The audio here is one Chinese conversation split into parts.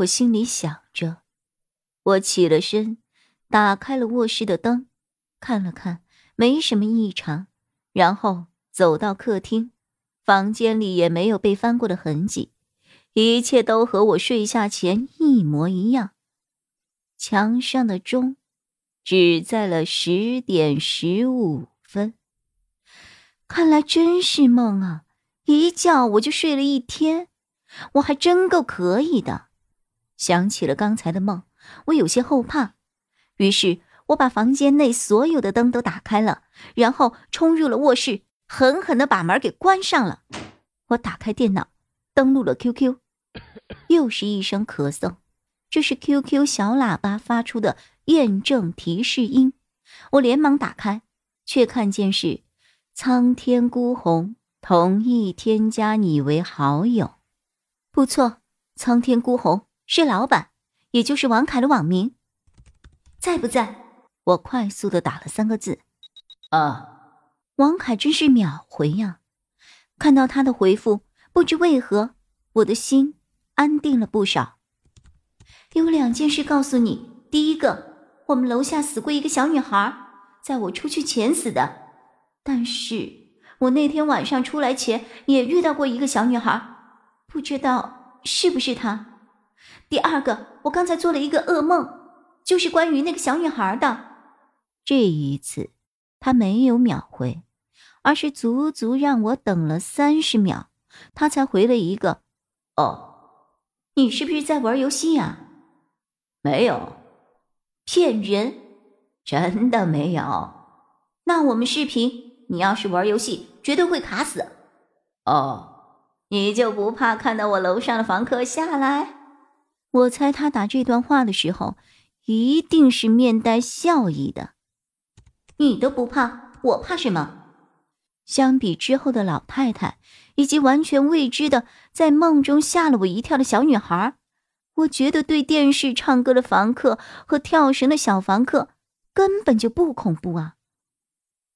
我心里想着，我起了身，打开了卧室的灯，看了看，没什么异常，然后走到客厅，房间里也没有被翻过的痕迹，一切都和我睡下前一模一样。墙上的钟指在了十点十五分，看来真是梦啊！一觉我就睡了一天，我还真够可以的。想起了刚才的梦，我有些后怕，于是我把房间内所有的灯都打开了，然后冲入了卧室，狠狠的把门给关上了。我打开电脑，登录了 QQ，又是一声咳嗽，这是 QQ 小喇叭发出的验证提示音。我连忙打开，却看见是苍天孤鸿同意添加你为好友。不错，苍天孤鸿。是老板，也就是王凯的网名，在不在？我快速的打了三个字。啊，王凯真是秒回呀！看到他的回复，不知为何，我的心安定了不少。有两件事告诉你：第一个，我们楼下死过一个小女孩，在我出去前死的。但是我那天晚上出来前也遇到过一个小女孩，不知道是不是她。第二个，我刚才做了一个噩梦，就是关于那个小女孩的。这一次，他没有秒回，而是足足让我等了三十秒，他才回了一个：“哦，你是不是在玩游戏呀？”“没有，骗人，真的没有。”“那我们视频，你要是玩游戏，绝对会卡死。”“哦，你就不怕看到我楼上的房客下来？”我猜他打这段话的时候，一定是面带笑意的。你都不怕，我怕什么？相比之后的老太太，以及完全未知的在梦中吓了我一跳的小女孩，我觉得对电视唱歌的房客和跳绳的小房客根本就不恐怖啊。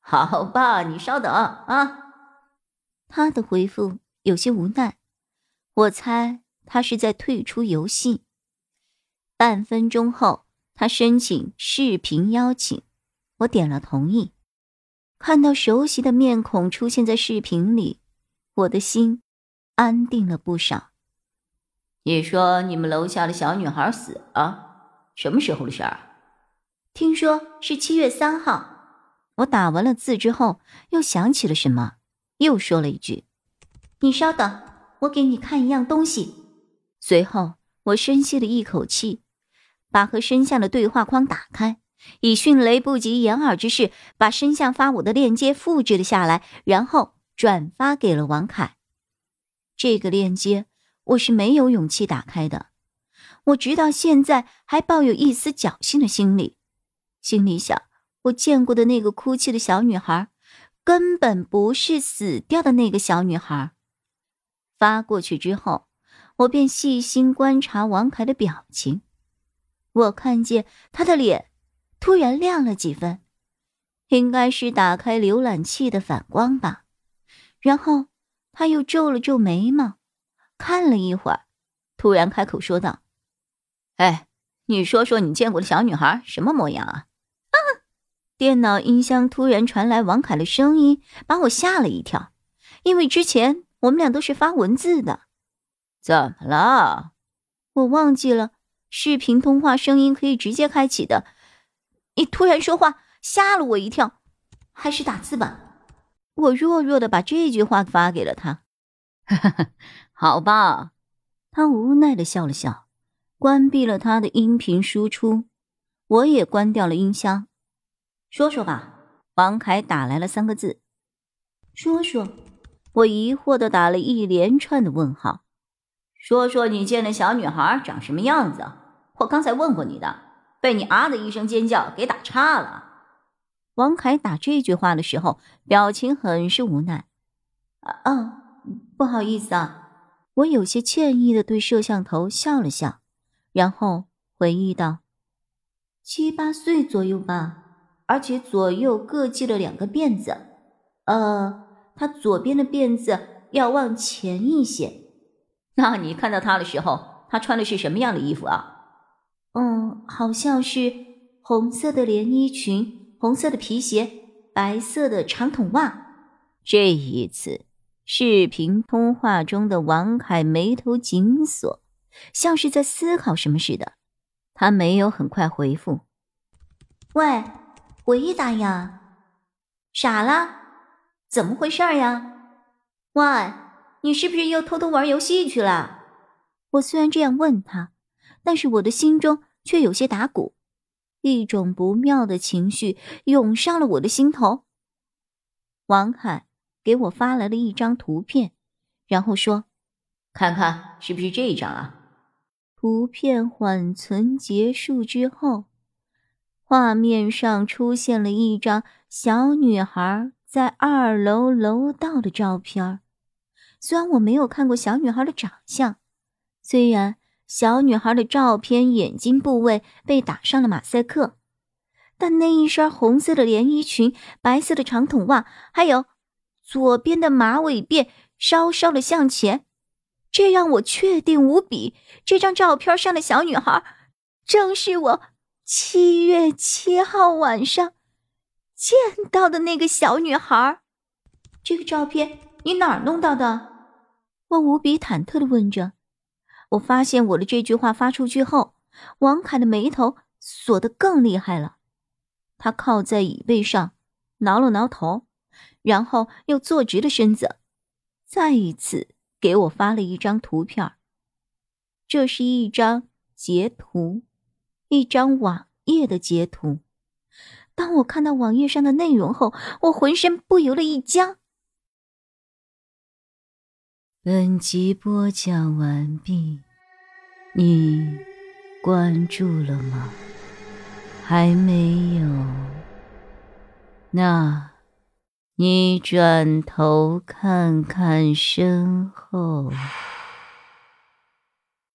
好吧，你稍等啊。他的回复有些无奈，我猜。他是在退出游戏。半分钟后，他申请视频邀请，我点了同意。看到熟悉的面孔出现在视频里，我的心安定了不少。你说你们楼下的小女孩死了，什么时候的事儿？听说是七月三号。我打完了字之后，又想起了什么，又说了一句：“你稍等，我给你看一样东西。”随后，我深吸了一口气，把和申相的对话框打开，以迅雷不及掩耳之势把申相发我的链接复制了下来，然后转发给了王凯。这个链接我是没有勇气打开的，我直到现在还抱有一丝侥幸的心理，心里想：我见过的那个哭泣的小女孩，根本不是死掉的那个小女孩。发过去之后。我便细心观察王凯的表情，我看见他的脸突然亮了几分，应该是打开浏览器的反光吧。然后他又皱了皱眉毛，看了一会儿，突然开口说道：“哎，你说说你见过的小女孩什么模样啊？”啊！电脑音箱突然传来王凯的声音，把我吓了一跳，因为之前我们俩都是发文字的。怎么了？我忘记了，视频通话声音可以直接开启的。你突然说话，吓了我一跳。还是打字吧。我弱弱的把这句话发给了他。好吧。他无奈的笑了笑，关闭了他的音频输出。我也关掉了音箱。说说吧。王凯打来了三个字。说说。我疑惑的打了一连串的问号。说说你见的小女孩长什么样子？我刚才问过你的，被你啊的一声尖叫给打岔了。王凯打这句话的时候，表情很是无奈。啊啊，不好意思啊，我有些歉意的对摄像头笑了笑，然后回忆道：“七八岁左右吧，而且左右各系了两个辫子。呃，他左边的辫子要往前一些。那你看到他的时候，他穿的是什么样的衣服啊？嗯，好像是红色的连衣裙。”红色的皮鞋，白色的长筒袜。这一次，视频通话中的王凯眉头紧锁，像是在思考什么似的。他没有很快回复：“喂，回答呀！傻了？怎么回事呀？喂，你是不是又偷偷玩游戏去了？”我虽然这样问他，但是我的心中却有些打鼓。一种不妙的情绪涌上了我的心头。王凯给我发来了一张图片，然后说：“看看是不是这一张啊？”图片缓存结束之后，画面上出现了一张小女孩在二楼楼道的照片。虽然我没有看过小女孩的长相，虽然。小女孩的照片眼睛部位被打上了马赛克，但那一身红色的连衣裙、白色的长筒袜，还有左边的马尾辫稍稍的向前，这让我确定无比，这张照片上的小女孩正是我七月七号晚上见到的那个小女孩。这个照片你哪儿弄到的？我无比忐忑的问着。我发现我的这句话发出去后，王凯的眉头锁得更厉害了。他靠在椅背上，挠了挠头，然后又坐直了身子，再一次给我发了一张图片。这是一张截图，一张网页的截图。当我看到网页上的内容后，我浑身不由得一僵。本集播讲完毕，你关注了吗？还没有？那，你转头看看身后。